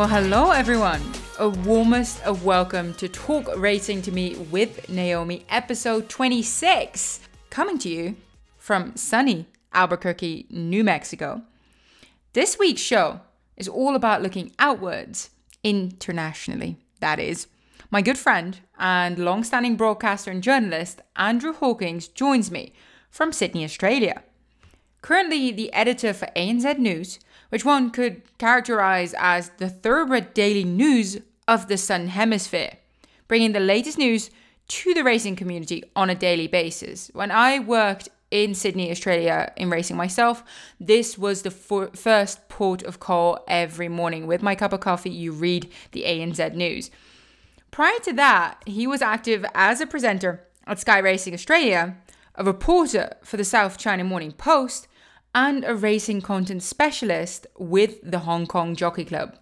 Well, hello everyone. A warmest of welcome to Talk Racing to Me with Naomi, episode 26, coming to you from sunny Albuquerque, New Mexico. This week's show is all about looking outwards, internationally, that is. My good friend and long standing broadcaster and journalist, Andrew Hawkins, joins me from Sydney, Australia. Currently the editor for ANZ News, which one could characterize as the thoroughbred daily news of the Southern Hemisphere, bringing the latest news to the racing community on a daily basis. When I worked in Sydney, Australia, in racing myself, this was the first port of call every morning. With my cup of coffee, you read the ANZ News. Prior to that, he was active as a presenter at Sky Racing Australia, a reporter for the South China Morning Post, and a racing content specialist with the Hong Kong Jockey Club.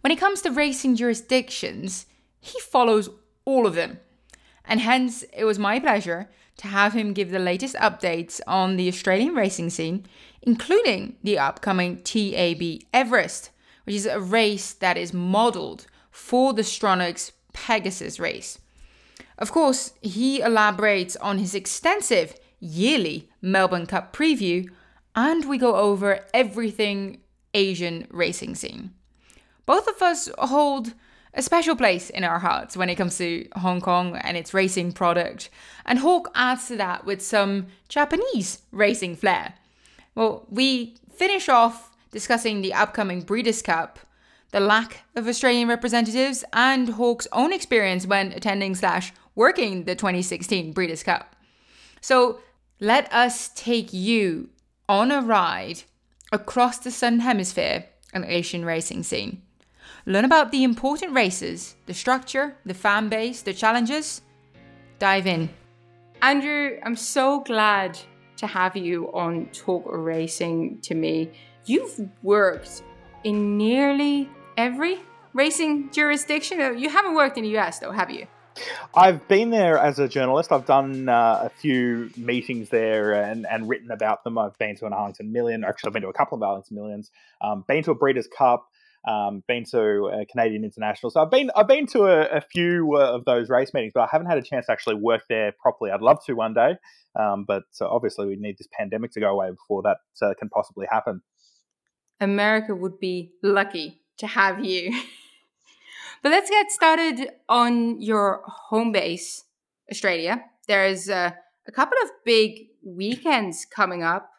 When it comes to racing jurisdictions, he follows all of them. And hence, it was my pleasure to have him give the latest updates on the Australian racing scene, including the upcoming TAB Everest, which is a race that is modeled for the Stronach Pegasus race. Of course, he elaborates on his extensive yearly Melbourne Cup preview, and we go over everything Asian racing scene. Both of us hold a special place in our hearts when it comes to Hong Kong and its racing product, and Hawk adds to that with some Japanese racing flair. Well, we finish off discussing the upcoming Breeders' Cup, the lack of Australian representatives, and Hawk's own experience when attending slash working the 2016 Breeders' Cup. So let us take you on a ride across the Southern Hemisphere and Asian racing scene. Learn about the important races, the structure, the fan base, the challenges. Dive in. Andrew, I'm so glad to have you on Talk Racing to me. You've worked in nearly every racing jurisdiction. You haven't worked in the US though, have you? I've been there as a journalist. I've done uh, a few meetings there and, and written about them. I've been to an Arlington Million. Actually, I've been to a couple of Arlington Millions. Um, been to a Breeders' Cup. Um, been to a Canadian International. So I've been I've been to a, a few uh, of those race meetings, but I haven't had a chance to actually work there properly. I'd love to one day, um, but uh, obviously we need this pandemic to go away before that uh, can possibly happen. America would be lucky to have you. But let's get started on your home base, Australia. There's uh, a couple of big weekends coming up.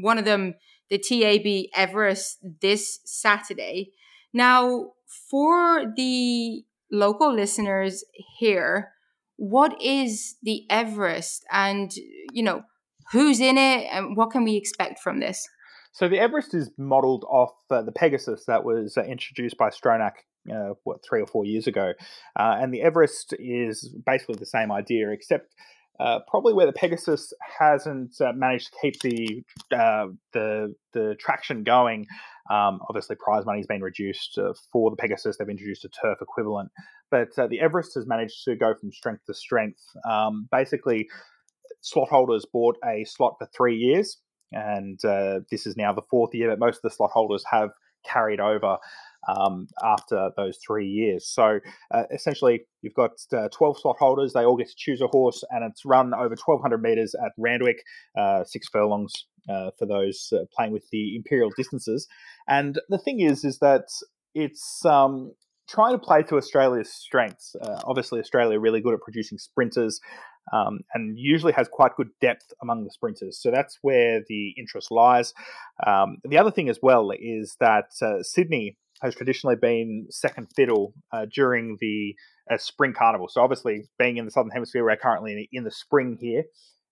One of them, the TAB Everest, this Saturday. Now, for the local listeners here, what is the Everest and, you know, who's in it and what can we expect from this? So the Everest is modeled off uh, the Pegasus that was uh, introduced by Stronach uh, what three or four years ago, uh, and the Everest is basically the same idea, except uh, probably where the Pegasus hasn't uh, managed to keep the uh, the the traction going. Um, obviously, prize money has been reduced uh, for the Pegasus. They've introduced a turf equivalent, but the Everest has managed to go from strength to strength. Um, basically, slot holders bought a slot for three years, and this is now the fourth year. But most of the slot holders have carried over um, after those three years. So uh, essentially, you've got uh, 12 slot holders. They all get to choose a horse, and it's run over 1,200 meters at Randwick, uh, six furlongs uh, for those uh, playing with the imperial distances. And the thing is, is that it's um, trying to play to Australia's strengths. Uh, obviously, Australia really good at producing sprinters. Um, and usually has quite good depth among the sprinters. So that's where the interest lies. Um, the other thing as well is that uh, Sydney has traditionally been second fiddle uh, during the uh, spring carnival. So obviously, being in the southern hemisphere, we're currently in the spring here,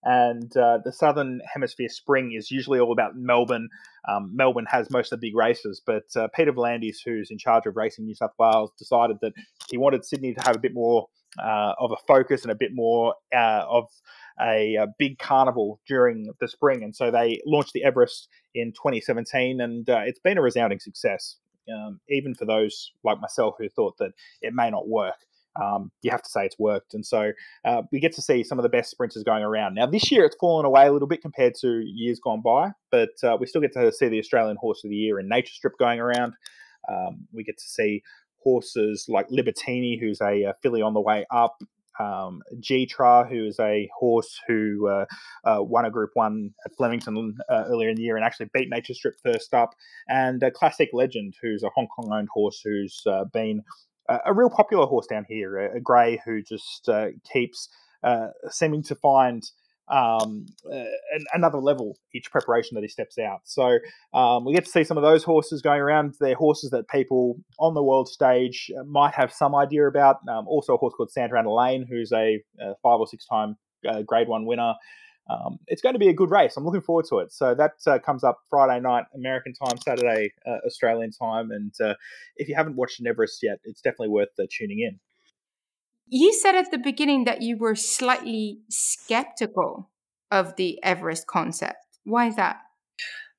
and uh, the southern hemisphere spring is usually all about Melbourne. Um, Melbourne has most of the big races, but uh, Peter V'landys, who's in charge of racing New South Wales, decided that he wanted Sydney to have a bit more uh, of a focus and a bit more uh, of a, a, big carnival during the spring. And so they launched the Everest in 2017, and it's been a resounding success um, even for those like myself who thought that it may not work. Um, you have to say it's worked. And so uh, we get to see some of the best sprinters going around. Now, this year it's fallen away a little bit compared to years gone by, but uh, we still get to see the Australian Horse of the Year and Nature Strip going around. Um, we get to see horses like Libertini, who's a, a filly on the way up, um, Gytrash, who is a horse who uh, uh, won a Group One at Flemington uh, earlier in the year and actually beat Nature Strip first up, and a Classique Legend, who's a Hong Kong-owned horse who's uh, been a real popular horse down here, a, a grey who just uh, keeps uh, seeming to find um, uh, another level each preparation that he steps out. So um, we get to see some of those horses going around. They're horses that people on the world stage uh, might have some idea about. Um, also, a horse called Santa Ana Lane, who's a, a five or six time uh, Grade One winner. Um, it's going to be a good race. I'm looking forward to it. So that uh, comes up Friday night American time, Saturday uh, Australian time. And uh, if you haven't watched an Everest yet, it's definitely worth tuning in. You said at the beginning that you were slightly skeptical of the Everest concept. Why is that?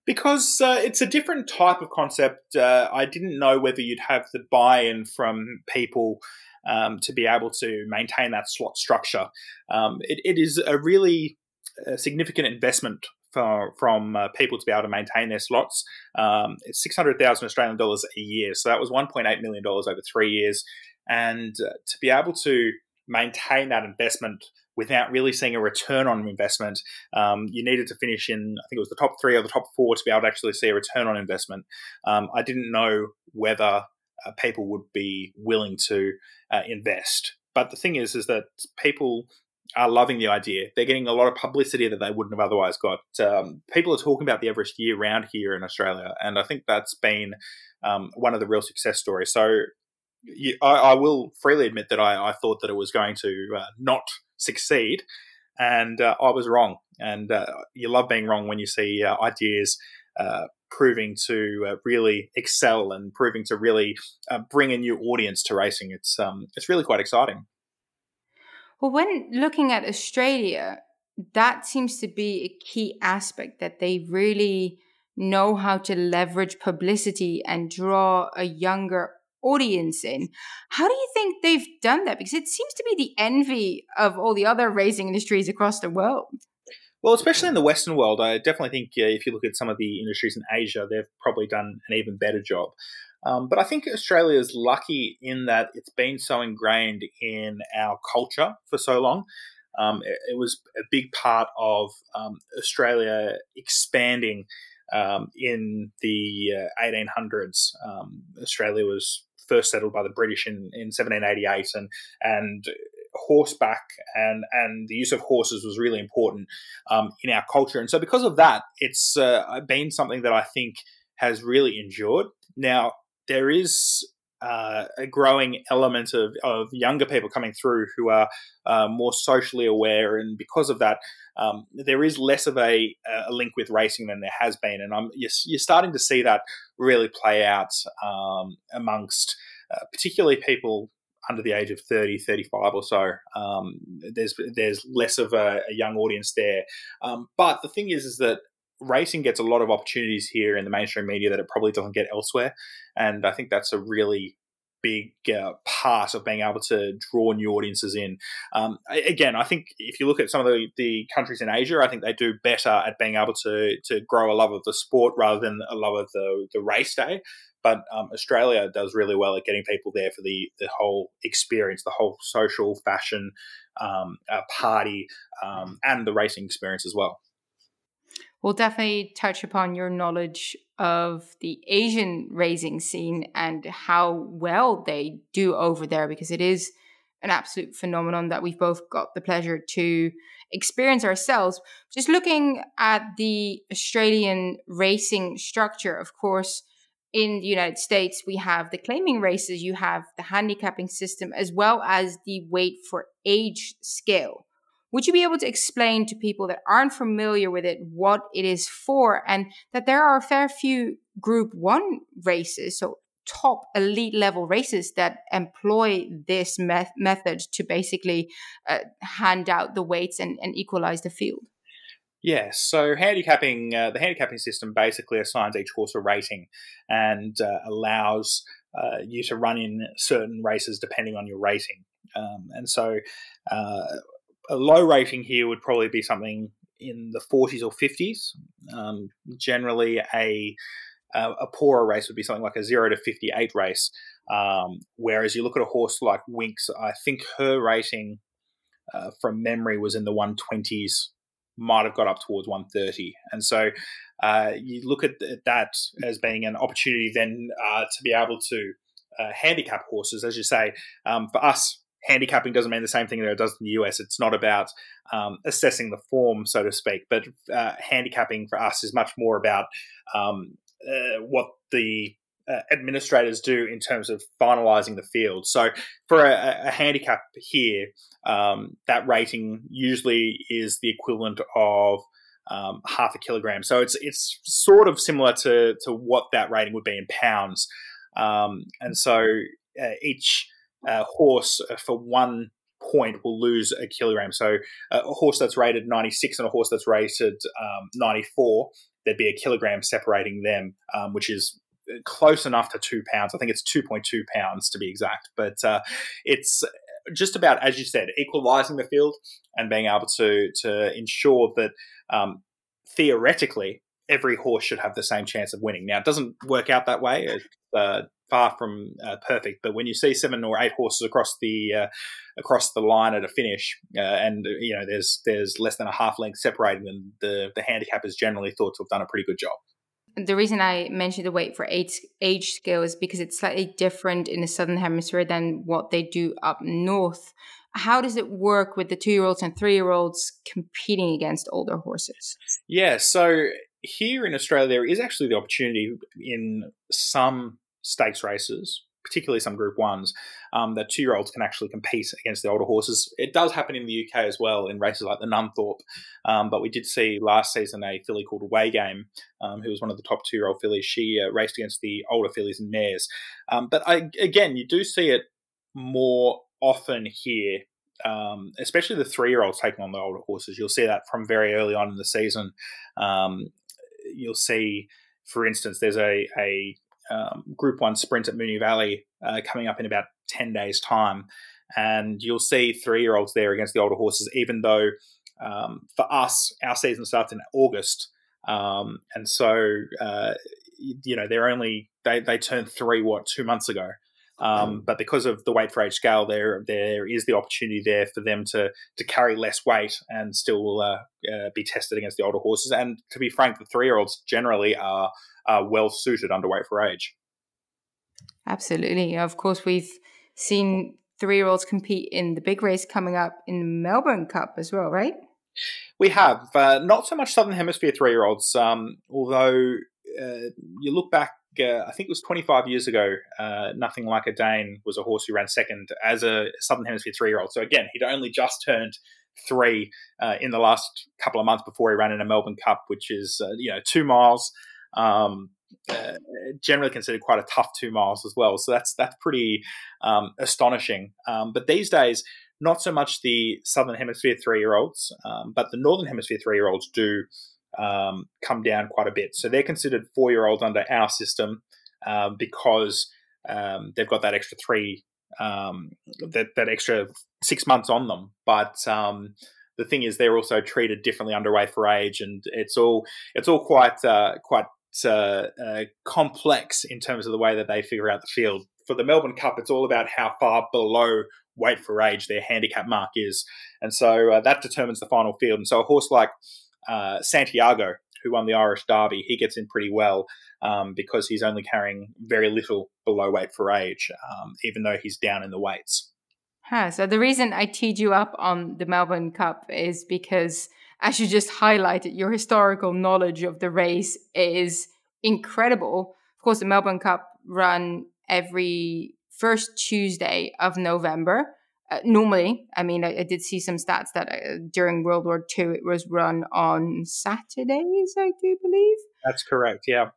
Because uh, it's a different type of concept. Uh, I didn't know whether you'd have the buy in from people um, to be able to maintain that slot structure. Um, it, it is a really uh, significant investment for, from uh, people to be able to maintain their slots. Um, it's 600,000 Australian dollars a year. So that was $1.8 million over three years. And uh, to be able to maintain that investment without really seeing a return on investment, um, you needed to finish in, I think it was the top three or the top four to be able to actually see a return on investment. Um, I didn't know whether uh, people would be willing to uh, invest. But the thing is, is that people are loving the idea. They're getting a lot of publicity that they wouldn't have otherwise got. Um, people are talking about the Everest year round here in Australia, and I think that's been um, one of the real success stories. So you, I, I, will freely admit that I, I, thought that it was going to uh, not succeed, and uh, I was wrong. And uh, you love being wrong when you see uh, ideas uh, proving to uh, really excel and proving to really bring a new audience to racing. It's um, it's really quite exciting. Well, when looking at Australia, that seems to be a key aspect that they really know how to leverage publicity and draw a younger audience in. How do you think they've done that? Because it seems to be the envy of all the other racing industries across the world. Well, especially in the Western world, I definitely think uh, if you look at some of the industries in Asia, they've probably done an even better job. Um, but I think Australia is lucky in that it's been so ingrained in our culture for so long. Um, it, it, was a big part of um, Australia expanding um, in the uh, 1800s. Um, Australia was first settled by the British in, in 1788, and and horseback and and the use of horses was really important um, in our culture. And so, because of that, it's uh, been something that I think has really endured. Now, there is uh, a growing element of, of younger people coming through who are uh, more socially aware, and because of that, um, there is less of a, a, link with racing than there has been, and I'm you're, you're starting to see that really play out um, amongst uh, particularly people under the age of 30, 35 or so. Um, there's there's less of a, a young audience there, um, but the thing is, is that racing gets a lot of opportunities here in the mainstream media that it probably doesn't get elsewhere. And I think that's a really big uh, part of being able to draw new audiences in. Um, again, I think if you look at some of the, the countries in Asia, I think they do better at being able to to grow a love of the sport rather than a love of the, the race day. But um, Australia does really well at getting people there for the, the whole experience, the whole social fashion um, uh, party, um, and the racing experience as well we'll definitely touch upon your knowledge of the Asian racing scene and how well they do over there because it is an absolute phenomenon that we've both got the pleasure to experience ourselves. Just looking at the Australian racing structure, of course, in the United States, we have the claiming races, you have the handicapping system, as well as the weight for age scale. Would you be able to explain to people that aren't familiar with it what it is for and that there are a fair few group one races, so top elite level races that employ this me- method to basically uh, hand out the weights and, and equalize the field? Yes, so handicapping, uh, the handicapping system basically assigns each horse a rating and uh, allows uh, you to run in certain races depending on your rating. Um, and so uh, a low rating here would probably be something in the 40s or 50s. Um, generally, a a poorer race would be something like a zero to fifty-eight race. Um, whereas you look at a horse like Winx, I think her rating uh, from memory was in the one twenties, might have got up towards one thirty, and so. Uh, you look at that as being an opportunity then uh, to be able to uh, handicap horses, as you say. Um, for us, handicapping doesn't mean the same thing that it does in the US. It's not about um, assessing the form, so to speak, but uh, handicapping for us is much more about um, uh, what the uh, administrators do in terms of finalising the field. So for a, a handicap here, um, that rating usually is the equivalent of um, half a kilogram. So it's it's sort of similar to to what that rating would be in pounds. Um, and so uh, each uh, horse for one point will lose a kilogram. So a horse that's rated 96 and a horse that's rated um, 94, there'd be a kilogram separating them, um, which is close enough to two pounds. I think it's 2.2 pounds to be exact, but uh, it's just about, as you said, equalizing the field and being able to to ensure that um, theoretically every horse should have the same chance of winning. Now, it doesn't work out that way. It's uh, far from uh, perfect, but when you see seven or eight horses across the uh, across the line at a finish, uh, and you know there's there's less than a half length separating them, the the handicap is generally thought to have done a pretty good job. The reason I mentioned the weight for age age scale is because it's slightly different in the southern hemisphere than what they do up north. How does it work with the two year olds and three year olds competing against older horses? Yeah, so here in Australia, there is actually the opportunity in some stakes races, particularly some Group Ones, um, that two-year-olds can actually compete against the older horses. It does happen in the UK as well in races like the Nunthorpe, um, but we did see last season a filly called Waygame, um, who was one of the top two-year-old fillies. She uh, raced against the older fillies and mares. Um, but I, again, you do see it more often here um, especially the three year olds taking on the older horses. You'll see that from very early on in the season. Um, you'll see, for instance, there's a, a um, Group One sprint at Moonee Valley uh, coming up in about ten days' time, and you'll see three-year-olds there against the older horses. Even though um, for us, our season starts in August, um, and so uh, you know they're only they they turned three what two months ago. Um, but because of the weight for age scale, there there is the opportunity there for them to to carry less weight and still uh, uh, be tested against the older horses. And to be frank, the three year olds generally are, are well suited underweight for age. Absolutely, of course, we've seen three year olds compete in the big race coming up in the Melbourne Cup as well, right? We have uh, not so much Southern Hemisphere three year olds, um, although uh, you look back uh, I think it was 25 years ago, uh, Nothing Like a Dane was a horse who ran second as a Southern Hemisphere three year old. So again, he'd only just turned three uh, in the last couple of months before he ran in a Melbourne Cup, which is, uh, you know, two miles. Um, uh, generally considered quite a tough two miles as well. So that's that's pretty um, astonishing. Um, but these days, not so much the Southern Hemisphere three year olds, um, but the Northern Hemisphere three year olds do um, come down quite a bit. So they're considered four year olds under our system um, because um, they've got that extra three, um, that, that extra six months on them. But um, the thing is, they're also treated differently underway for age, and it's all it's all quite uh, quite uh, uh, complex in terms of the way that they figure out the field. For the Melbourne Cup, it's all about how far below weight for age their handicap mark is, and so uh, that determines the final field. And so a horse like uh, Santiago, who won the Irish Derby, he gets in pretty well um, because he's only carrying very little below weight for age, um, even though he's down in the weights. Huh, so the reason I teed you up on the Melbourne Cup is because, as you just highlighted, your historical knowledge of the race is incredible. Of course, the Melbourne Cup run every first Tuesday of November. Uh, normally, I mean, I, I, did see some stats that uh, during World War II it was run on Saturdays, I do believe. That's correct, yeah.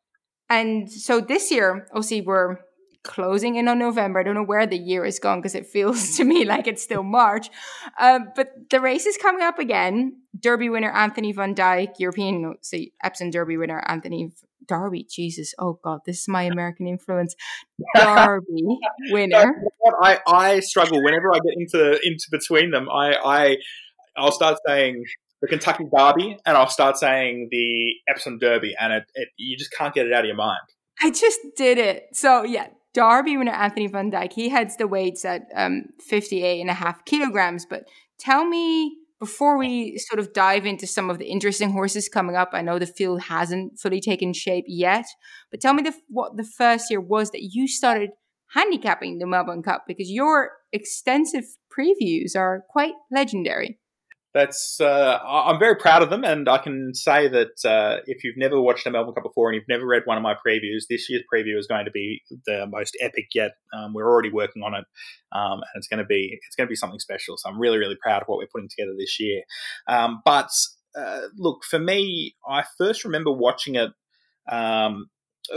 And so this year, obviously, we're closing in on November. I don't know where the year is gone because it feels to me like it's still March. Uh, but the race is coming up again. Derby winner Anthony Van Dyck, European, see, Epsom Derby winner Anthony Derby, Jesus, oh God, this is my American influence. Derby winner. I, I struggle whenever I get into into between them. I, I I'll start saying the Kentucky Derby and I'll start saying the Epsom Derby, and it, it, you just can't get it out of your mind. I just did it. So yeah, Derby winner Anthony Van Dyck. he heads the weights at um, 58 and a half kilograms. But tell me, before we sort of dive into some of the interesting horses coming up, I know the field hasn't fully taken shape yet, but tell me the, what the first year was that you started handicapping the Melbourne Cup because your extensive previews are quite legendary that's uh, I'm very proud of them, and I can say that uh, if you've never watched a Melbourne Cup before and you've never read one of my previews, this year's preview is going to be the most epic yet. Um, we're already working on it, um, and it's going to be it's going to be something special. So I'm really really proud of what we're putting together this year. Um, but uh, look, for me, I first remember watching it um,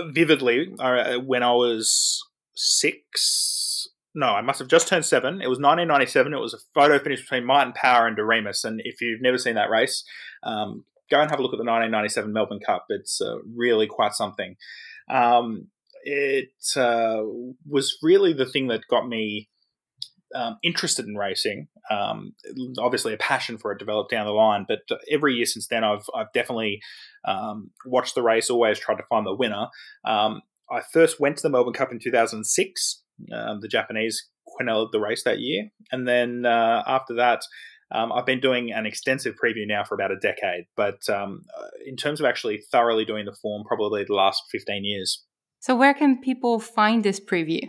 vividly uh, when I was six no, I must have just turned seven. It was 1997. It was a photo finish between Might and Power and Doriemus. And if you've never seen that race, um, go and have a look at the 1997 Melbourne Cup. It's uh, really quite something. Um, it uh, was really the thing that got me um, interested in racing. Um, obviously, a passion for it developed down the line, but every year since then, I've I've definitely um, watched the race. Always tried to find the winner. Um, I first went to the Melbourne Cup in 2006 um, the Japanese quinelled the race that year. And then uh, after that, um, I've been doing an extensive preview now for about a decade. But um, uh, in terms of actually thoroughly doing the form, probably the last 15 years. So, where can people find this preview?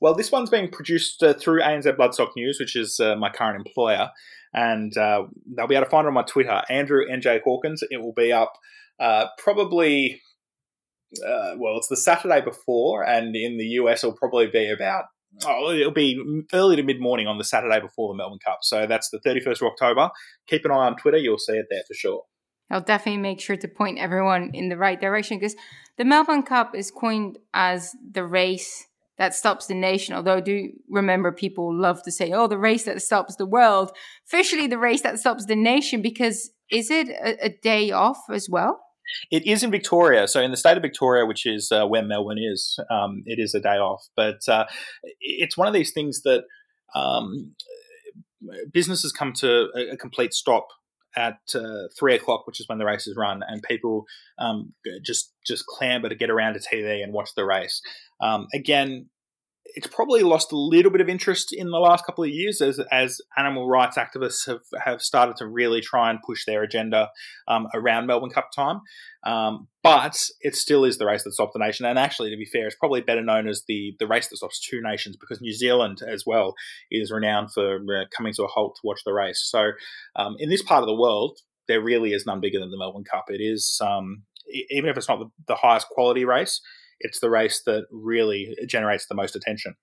Well, this one's being produced uh, through ANZ Bloodstock News, which is uh, my current employer. And uh, they'll be able to find it on my Twitter, Andrew NJ Hawkins. It will be up uh, probably uh, well, it's the Saturday before, and in the US, it'll probably be about oh, it'll be early to mid morning on the Saturday before the Melbourne Cup. So that's the 31st of October. Keep an eye on Twitter; you'll see it there for sure. I'll definitely make sure to point everyone in the right direction because the Melbourne Cup is coined as the race that stops the nation. Although I do remember people love to say, "Oh, the race that stops the world." Officially, the race that stops the nation because is it a, a day off as well? It is in Victoria, so in the state of Victoria, which is uh, where Melbourne is, um, it is a day off. But uh, it's one of these things that um, businesses come to a, a complete stop at uh, three o'clock, which is when the race is run, and people um, just just clamber to get around to TV and watch the race. Um, again, it's probably lost a little bit of interest in the last couple of years as as animal rights activists have have started to really try and push their agenda um, around Melbourne Cup time. Um, but it still is the race that stops the nation, and actually, to be fair, it's probably better known as the the race that stops two nations because New Zealand as well is renowned for uh, coming to a halt to watch the race. So, um, in this part of the world, there really is none bigger than the Melbourne Cup. It is um, even if it's not the, the highest quality race it's the race that really generates the most attention.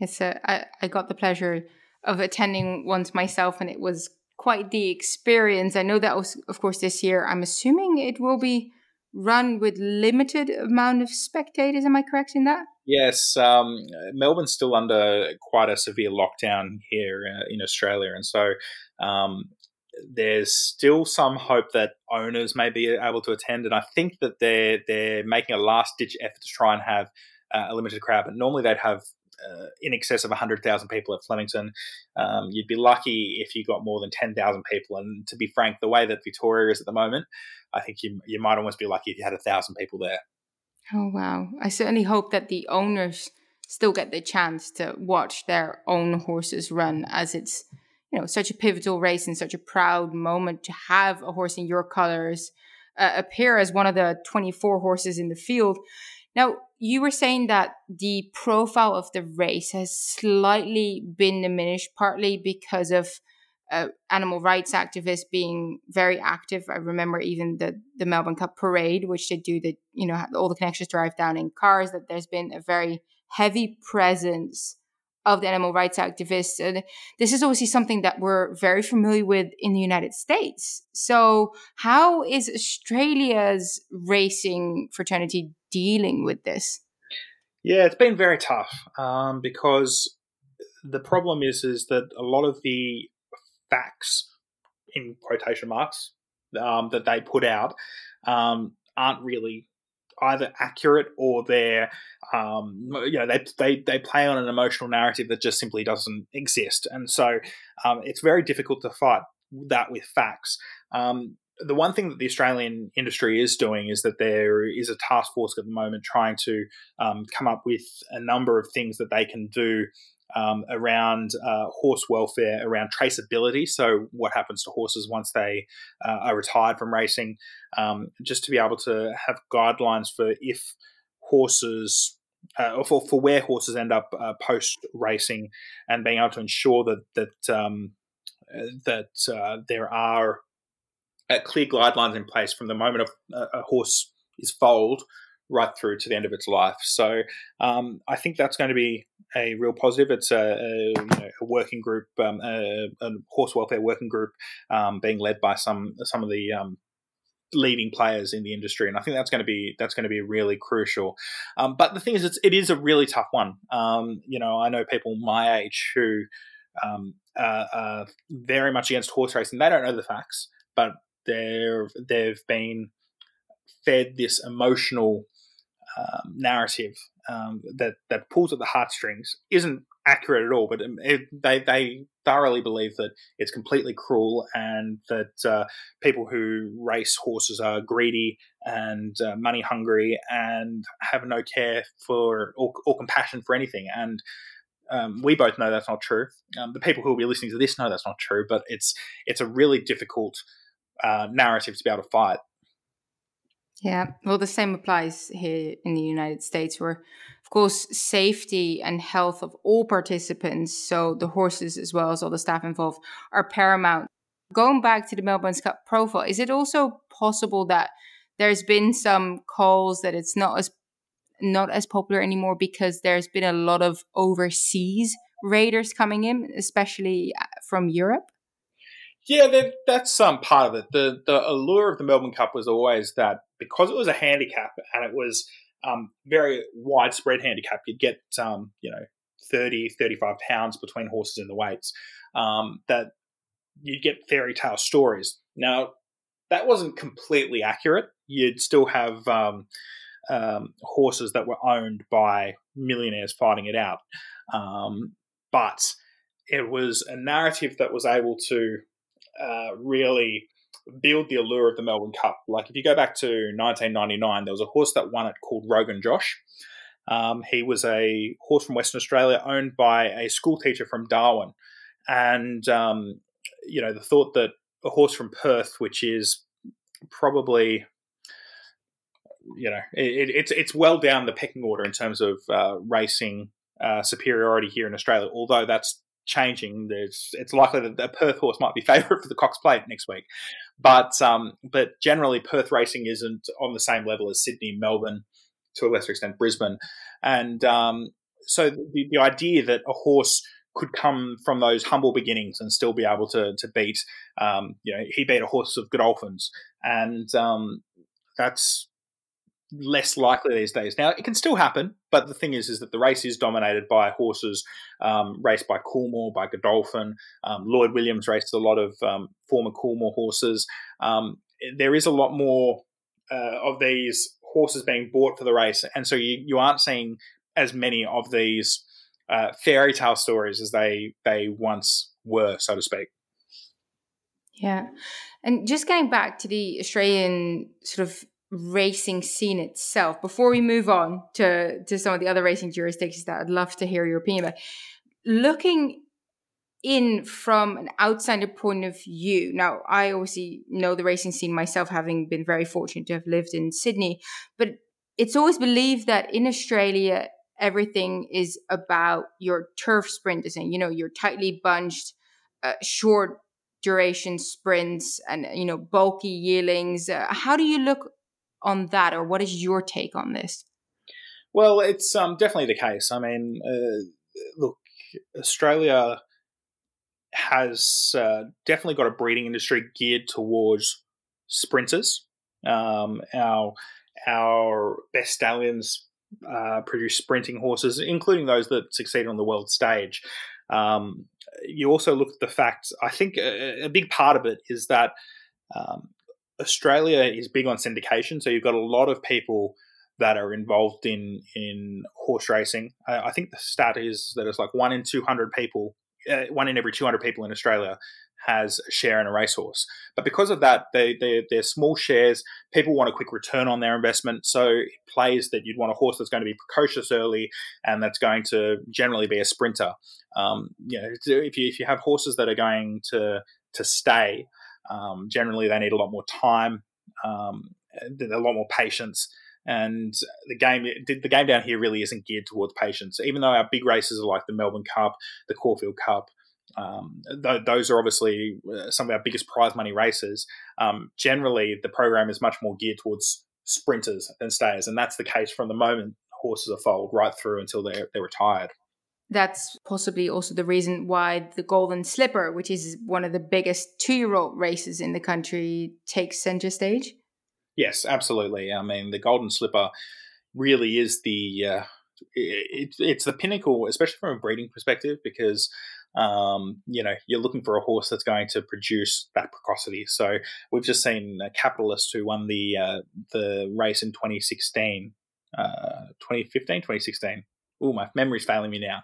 It's I got the pleasure of attending once myself, and it was quite the experience. I know that was, of course, this year. I'm assuming it will be run with limited amount of spectators. Am I correct in that? Yes, um, Melbourne's still under quite a severe lockdown here uh, in Australia, and so um, there's still some hope that owners may be able to attend, and I think that they're they're making a last ditch effort to try and have uh, a limited crowd. But normally they'd have uh, in excess of 100,000 people at Flemington. Um, you'd be lucky if you got more than 10,000 people. And to be frank, the way that Victoria is at the moment, I think you, you might almost be lucky if you had a thousand people there. Oh, wow. I certainly hope that the owners still get the chance to watch their own horses run as it's you know such a pivotal race and such a proud moment to have a horse in your colors uh, appear as one of the 24 horses in the field now you were saying that the profile of the race has slightly been diminished partly because of uh, animal rights activists being very active. I remember even the the Melbourne Cup parade, which they do the you know, all the connections drive down in cars. That there's been a very heavy presence of the animal rights activists. And this is obviously something that we're very familiar with in the United States. So, how is Australia's racing fraternity dealing with this? Yeah, it's been very tough um, because the problem is is that a lot of the facts, in quotation marks, um, that they put out um, aren't really either accurate or they're um, you know they, they they play on an emotional narrative that just simply doesn't exist. And so um, it's very difficult to fight that with facts. Um, the one thing that the Australian industry is doing is that there is a task force at the moment trying to um, come up with a number of things that they can do um, around uh, horse welfare, around traceability. So, what happens to horses once they uh, are retired from racing? Um, just to be able to have guidelines for if horses. Uh, for, for where horses end up uh, post racing, and being able to ensure that that um, uh, that uh, there are clear guidelines in place from the moment a, a horse is foaled right through to the end of its life. So um, I think that's going to be a real positive. It's a, a, you know, a working group, um, a, a, horse welfare working group, um, being led by some some of the um, leading players in the industry, and I think that's going to be that's going to be really crucial. Um, but the thing is, it's, it is a really tough one. Um, you know, I know people my age who um, are very much against horse racing. They don't know the facts, but they're they've been fed this emotional um, narrative um, that that pulls at the heartstrings isn't accurate at all, but it, they they thoroughly believe that it's completely cruel and that uh, people who race horses are greedy and uh, money hungry and have no care for or, or compassion for anything. And um, we both know that's not true. Um, the people who will be listening to this know that's not true, but it's it's a really difficult uh, narrative to be able to fight. Yeah, well, the same applies here in the United States, where, of course, safety and health of all participants, so the horses as well as all the staff involved, are paramount. Going back to the Melbourne Cup profile, is it also possible that there's been some calls that it's not as not as popular anymore because there's been a lot of overseas raiders coming in, especially uh, from Europe? Yeah, that's um, part of it. The the allure of the Melbourne Cup was always that because it was a handicap and it was um, very widespread handicap, you'd get um, you know 30, 35 pounds between horses in the weights. Um, that you'd get fairy tale stories. Now that wasn't completely accurate. You'd still have um, um, horses that were owned by millionaires fighting it out, but it was a narrative that was able to uh, really build the allure of the Melbourne Cup. Like if you go back to 1999, there was a horse that won it called Rogan Josh. Um, he was a horse from Western Australia owned by a school teacher from Darwin. And, um, you know, the thought that a horse from Perth, which is probably, you know, it, it's, it's well down the pecking order in terms of uh, racing uh, superiority here in Australia, although that's changing. There's it's likely that the Perth horse might be favourite for the Cox Plate next week, but um, but generally Perth racing isn't on the same level as Sydney, Melbourne, to a lesser extent Brisbane, and um, so the, the idea that a horse could come from those humble beginnings and still be able to to beat, um, you know, he beat a horse of Godolphins, and um, that's less likely these days. Now it can still happen, but the thing is, is that the race is dominated by horses um, raced by Coolmore, by Godolphin. Um, Lloyd Williams raced a lot of um, former Coolmore horses. Um, there is a lot more uh, of these horses being bought for the race, and so you, you aren't seeing as many of these uh, fairy tale stories as they they once were, so to speak. Yeah, and just getting back to the Australian sort of racing scene itself. Before we move on to to some of the other racing jurisdictions that I'd love to hear your opinion about looking in from an outsider point of view now I obviously know the racing scene myself having been very fortunate to have lived in Sydney but it's always believed that in Australia everything is about your turf sprinters and you know your tightly bunched uh, short duration sprints and you know bulky yearlings. Uh, how do you look on that, or what is your take on this? Well, it's um, definitely the case. I mean, uh, look, Australia has uh, definitely got a breeding industry geared towards sprinters. Um, our our best stallions uh, produce sprinting horses, including those that succeed on the world stage. Um, you also look at the fact. I think a, a, big part of it is that um, Australia is big on syndication, so you've got a lot of people that are involved in in horse racing. I think the stat is that it's like one in two hundred people, uh, one in every two hundred people in Australia has a share in a racehorse. But because of that, they, they, they're small shares. People want a quick return on their investment. So it plays that you'd want a horse that's going to be precocious early and that's going to generally be a sprinter. Um, you know, if you, if you have horses that are going to, to stay, um, generally they need a lot more time, um, a lot more patience and the game the game down here really isn't geared towards patience. Even though our big races are like the Melbourne Cup, the Caulfield Cup, um, th- those are obviously uh, some of our biggest prize money races. Um, generally, the program is much more geared towards sprinters than stayers, and that's the case from the moment horses are foaled right through until they're they're retired. That's possibly also the reason why the Golden Slipper, which is one of the biggest two-year-old races in the country, takes center stage. Yes, absolutely. I mean, the Golden Slipper really is the uh, it, it's the pinnacle, especially from a breeding perspective, because um, you know you're looking for a horse that's going to produce that precocity. So we've just seen a Capitalist who won the uh, the race in 2016, uh, 2015, 2016. Oh, my memory's failing me now.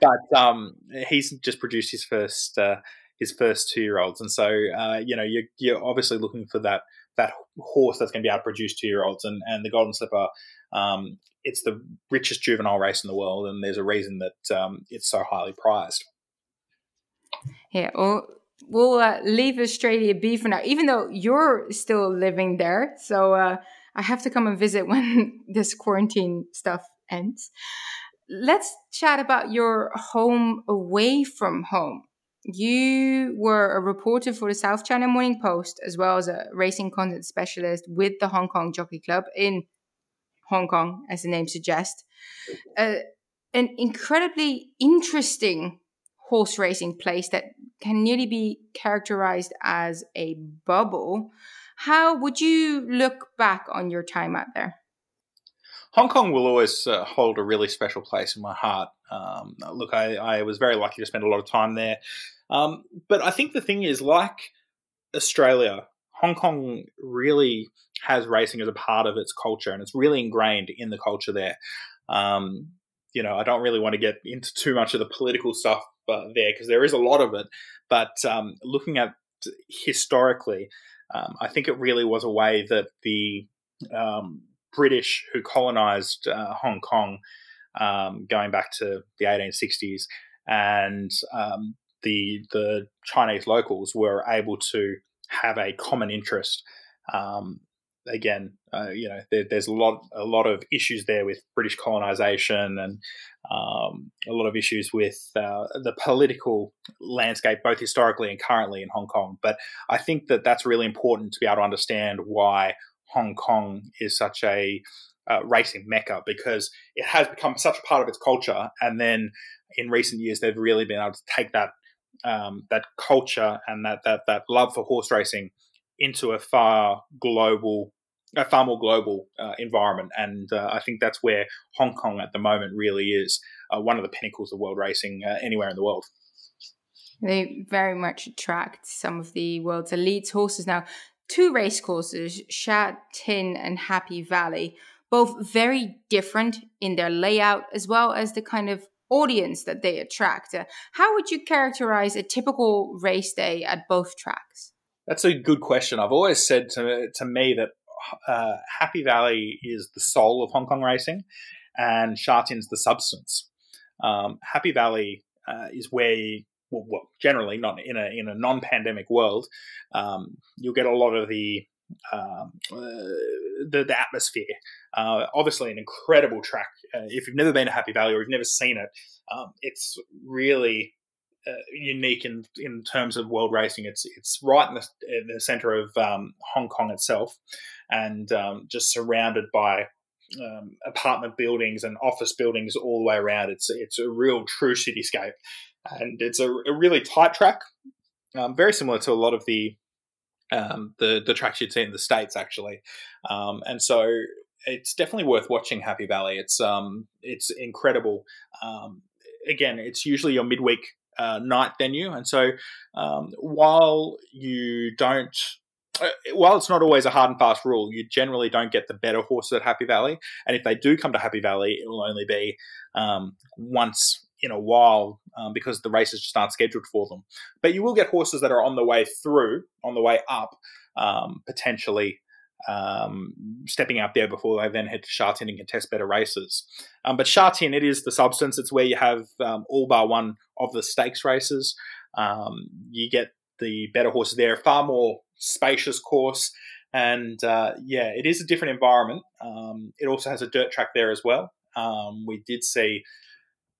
But um, he's just produced his first uh, his first two year olds, and so uh, you know you're, you're obviously looking for that that horse that's going to be able to produce two year olds. And, and the Golden Slipper, um, it's the richest juvenile race in the world, and there's a reason that um, it's so highly prized. Yeah, well, we'll uh, leave Australia be for now, even though you're still living there. So uh, I have to come and visit when this quarantine stuff ends. Let's chat about your home away from home. You were a reporter for the South China Morning Post, as well as a racing content specialist with the Hong Kong Jockey Club in Hong Kong, as the name suggests. Uh, an incredibly interesting horse racing place that can nearly be characterized as a bubble. How would you look back on your time out there? Hong Kong will always uh, hold a really special place in my heart. Um, look, I, I, was very lucky to spend a lot of time there. Um, but I think the thing is, like Australia, Hong Kong really has racing as a part of its culture, and it's really ingrained in the culture there. Um, you know, I don't really want to get into too much of the political stuff uh, there because there is a lot of it. But um, looking at historically, um, I think it really was a way that the um, British who colonized uh, Hong Kong um, going back to the 1860s and um, the the Chinese locals were able to have a common interest. Um, again, uh, you know, there, there's a lot a lot of issues there with British colonization and um, a lot of issues with uh, the political landscape, both historically and currently in Hong Kong. But I think that that's really important to be able to understand why Hong Kong is such a uh, racing mecca because it has become such a part of its culture, and then in recent years they've really been able to take that um, that culture and that, that that love for horse racing into a far global a far more global uh, environment. And uh, I think that's where Hong Kong at the moment really is uh, one of the pinnacles of world racing uh, anywhere in the world. They very much attract some of the world's elite horses. Now two race courses Sha Tin and Happy Valley both very different in their layout as well as the kind of audience that they attract. Uh, how would you characterize a typical race day at both tracks? That's a good question. I've always said to, to me that uh, Happy Valley is the soul of Hong Kong racing and Sha Tin's the substance. Um, Happy Valley uh, is where well, well, generally not in a in a non-pandemic world, um, you'll get a lot of the um, uh, the, the atmosphere. Uh, obviously, an incredible track. Uh, if you've never been to Happy Valley or you've never seen it, um, it's really uh, unique in in terms of world racing. It's it's right in the, in the center of um, Hong Kong itself, and um, just surrounded by. Um, apartment buildings and office buildings all the way around. It's it's a real true cityscape, and it's a, a really tight track, um, very similar to a lot of the um, the the tracks you'd see in the states actually, um, and so it's definitely worth watching Happy Valley. It's um it's incredible. Um, again, it's usually your midweek uh, night venue, and so um, while you don't. Uh, while it's not always a hard and fast rule, you generally don't get the better horses at Happy Valley. And if they do come to Happy Valley, it will only be um, once in a while um, because the races just aren't scheduled for them. But you will get horses that are on the way through, on the way up, um, potentially um, stepping out there before they then head to Sha Tin and contest better races. Um, but Sha Tin, it is the substance. It's where you have um, all bar one of the stakes races. Um, you get the better horses there, far more spacious course. And uh, yeah, it is a different environment. It also has a dirt track there as well. We did see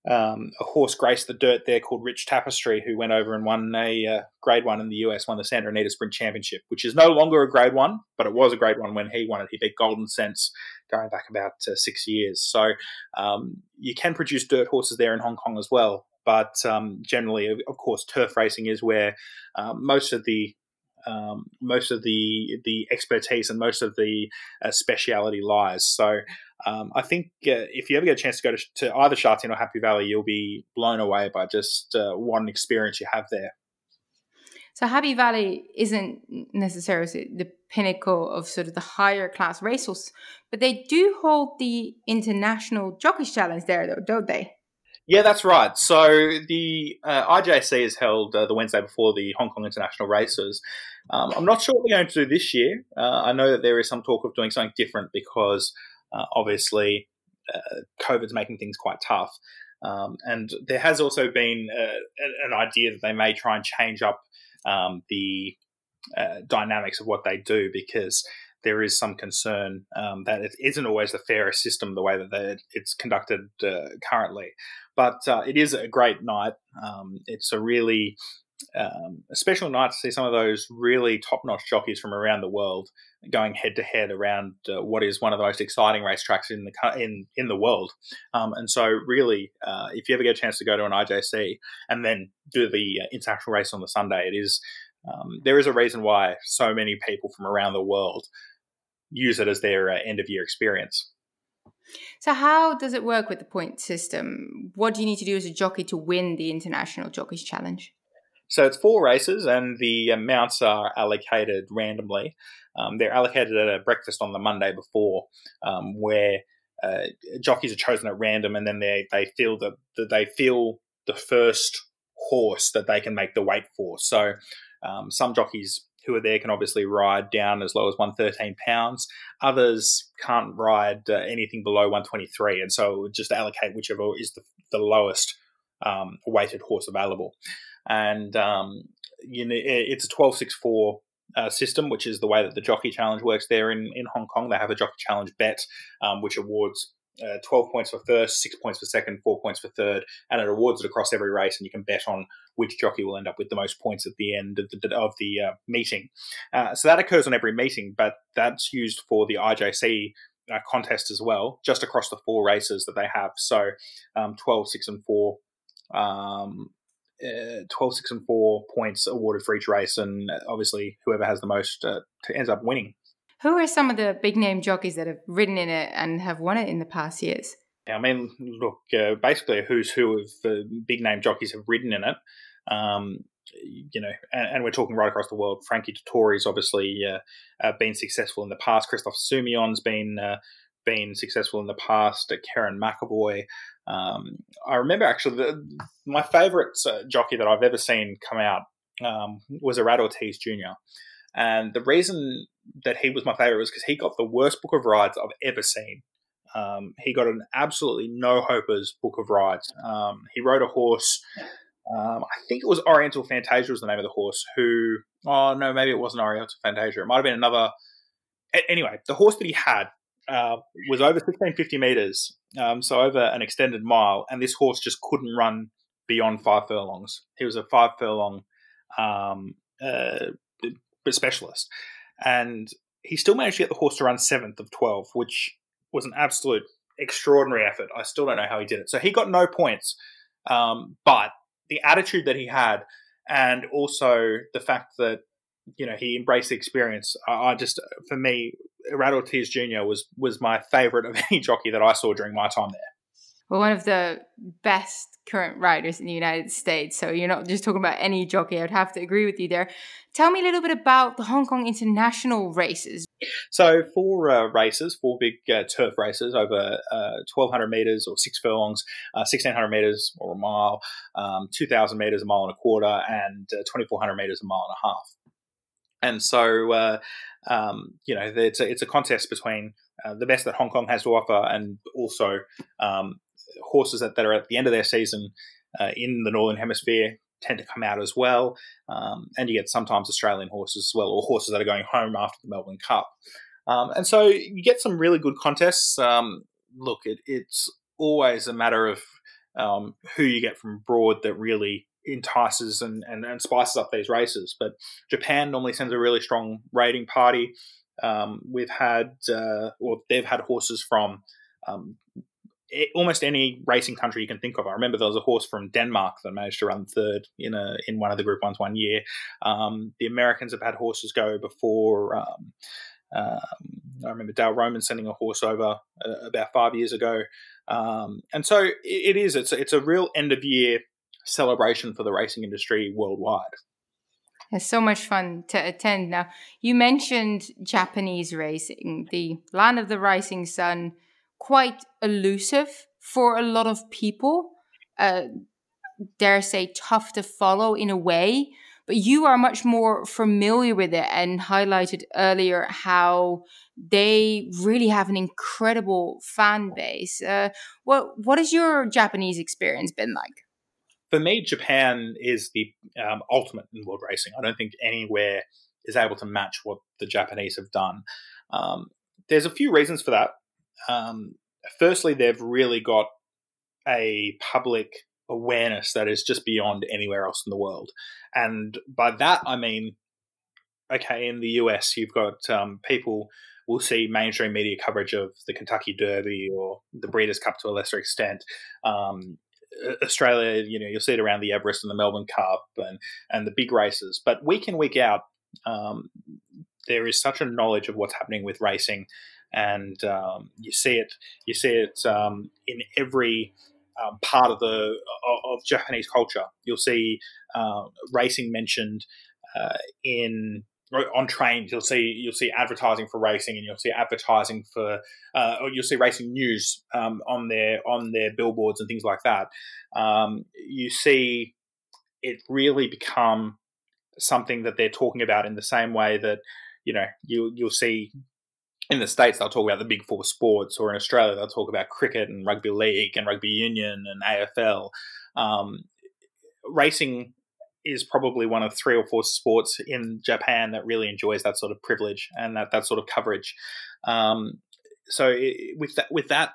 um, a horse graced the dirt there called Rich Tapestry, who went over and won a uh, Grade One in the US, won the Santa Anita Sprint Championship, which is no longer a Grade One, but it was a Grade One when he won it. He beat Golden Sense going back about uh, six years. So um, you can produce dirt horses there in Hong Kong as well. But um, generally, of course, turf racing is where uh, most of the um, most of the the expertise and most of the uh, speciality lies. So um, I think uh, if you ever get a chance to go to, to either Sha Tin or Happy Valley, you'll be blown away by just uh, what experience you have there. So Happy Valley isn't necessarily the pinnacle of sort of the higher class racehorse, but they do hold the international jockeys challenge there, though, don't they? Yeah, that's right. So the uh, IJC is held uh, the Wednesday before the Hong Kong International Races. Um, I'm not sure what they're going to do this year. Uh, I know that there is some talk of doing something different because uh, obviously uh, COVID's making things quite tough. Um, and there has also been uh, an idea that they may try and change up um, the dynamics of what they do because there is some concern um, that it isn't always the fairest system the way that it's conducted uh, currently. But uh, it is a great night. Um, it's a really um, special night to see some of those really top notch jockeys from around the world going head to head around uh, what is one of the most exciting racetracks in the in in the world. Um, and so, really, uh, if you ever get a chance to go to an IJC and then do the uh, international race on the Sunday, it is um, there is a reason why so many people from around the world use it as their uh, end of year experience. So, how does it work with the point system? What do you need to do as a jockey to win the International Jockeys Challenge? So, it's four races, and the mounts are allocated randomly. Um, they're allocated at a breakfast on the Monday before, um, where uh, jockeys are chosen at random, and then they they feel the, the they feel the first horse that they can make the weight for. So, um, some jockeys who are there can obviously ride down as low as 113 pounds. Others can't ride uh, anything below 123, and so just allocate whichever is the, the lowest um, weighted horse available. And um, you know, it's a 1264 uh, system, which is the way that the Jockey Challenge works there in, in Hong Kong. They have a Jockey Challenge bet, um, which awards uh, 12 points for first, six points for second, four points for third, and it awards it across every race. And you can bet on which jockey will end up with the most points at the end of the, of the uh, meeting. Uh, so that occurs on every meeting, but that's used for the IJC uh, contest as well, just across the four races that they have. So um, 12, 6, and 4. Um, uh, 12, 6, and 4 points awarded for each race, and obviously whoever has the most uh, ends up winning. Who are some of the big name jockeys that have ridden in it and have won it in the past years? I mean, look, uh, basically, who's who of uh, big name jockeys have ridden in it. Um, you know, and, and, we're talking right across the world. Frankie Dettori's obviously uh, uh, been successful in the past. Christophe Soumillon's been uh, been successful in the past. Kerrin McEvoy. Um, I remember actually the, my favourite uh, jockey that I've ever seen come out um, was Irad Ortiz Jr. And the reason that he was my favorite was because he got the worst book of rides I've ever seen. Um, he got an absolutely no hopers book of rides. Um, he rode a horse. Um, I think it was Oriental Fantasia was the name of the horse. Who? Oh no, maybe it wasn't Oriental Fantasia. It might have been another. Anyway, the horse that he had uh, was over 1650 meters, um, so over an extended mile, and this horse just couldn't run beyond five furlongs. He was a five furlong um, uh, specialist and he still managed to get the horse to run seventh of 12, which was an absolute extraordinary effort. I still don't know how he did it. So he got no points, um, but the attitude that he had, and also the fact that you know he embraced the experience. I, I just, for me, Irad Ortiz Jr. was was my favorite of any jockey that I saw during my time there. well, one of the best current riders in the United States. So you're not just talking about any jockey. I'd have to agree with you there. Tell me a little bit about the Hong Kong international races. So, four uh, races, four big uh, turf races over uh, 1,200 meters or six furlongs, 1,600 uh, meters or a mile, um, 2,000 meters, a mile and a quarter, and uh, 2,400 meters, a mile and a half. And so, uh, um, you know, it's a, it's a contest between the best that Hong Kong has to offer and also um, horses that, that are at the end of their season uh, in the northern hemisphere tend to come out as well, um, and you get sometimes Australian horses as well, or horses that are going home after the Melbourne Cup. Um, and so you get some really good contests. Um, look, it, it's always a matter of um, who you get from abroad that really entices and, and, and, spices up these races. But Japan normally sends a really strong rating party. Um, we've had, uh, or they've had horses from um, almost any racing country you can think of. I remember there was a horse from Denmark that managed to run third in a in one of the Group Ones one year. Um, the Americans have had horses go before. Um, um, I remember Dale Romans sending a horse over uh, about five years ago, um, and so it, it is. It's it's a real end of year celebration for the racing industry worldwide. It's so much fun to attend. Now, you mentioned Japanese racing, the land of the rising sun quite elusive for a lot of people. Uh, dare say tough to follow in a way, but you are much more familiar with it and highlighted earlier how they really have an incredible fan base. Uh, what what has your Japanese experience been like? For me, Japan is the um, ultimate in world racing. I don't think anywhere is able to match what the Japanese have done. Um, there's a few reasons for that um, firstly, they've really got a public awareness that is just beyond anywhere else in the world. And by that, I mean, okay, in the US, you've got um, people will see mainstream media coverage of the Kentucky Derby or the Breeders' Cup to a lesser extent. Um, Australia, you know, you'll see it around the Everest and the Melbourne Cup and, and the big races. But week in, week out, um, there is such a knowledge of what's happening with racing and um, you see it you see it um, in every um, part of the of, Japanese culture. You'll see uh, racing mentioned uh, in on trains. You'll see you'll see advertising for racing, and you'll see advertising for uh, or you'll see racing news um, on their on their billboards and things like that. Um, you see it really become something that they're talking about in the same way that you know you you'll see in the states they'll talk about the big four sports, or in Australia they'll talk about cricket and rugby league and rugby union and AFL. Um, racing is probably one of three or four sports in Japan that really enjoys that sort of privilege and that that sort of coverage. Um, so it, with that with that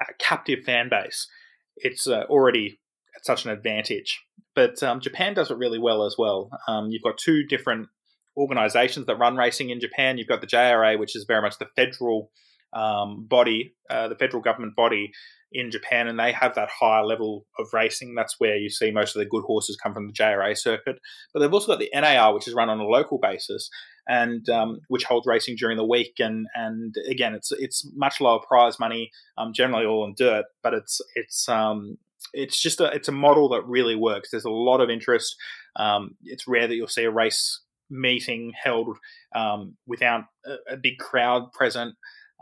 uh, captive fan base, it's uh, already at such an advantage. But um, Japan does it really well as well. Um, you've got two different organizations that run racing in Japan. You've got the JRA, which is very much the federal um, body, uh, the federal government body in Japan, and they have that higher level of racing. That's where you see most of the good horses come from the JRA circuit. But they've also got the NAR, which is run on a local basis, and um, which holds racing during the week. And and again, it's it's much lower prize money, um, generally all in dirt, but it's it's um, it's just a it's a model that really works. There's a lot of interest. Um, it's rare that you'll see a race meeting held um, without a, a, big crowd present.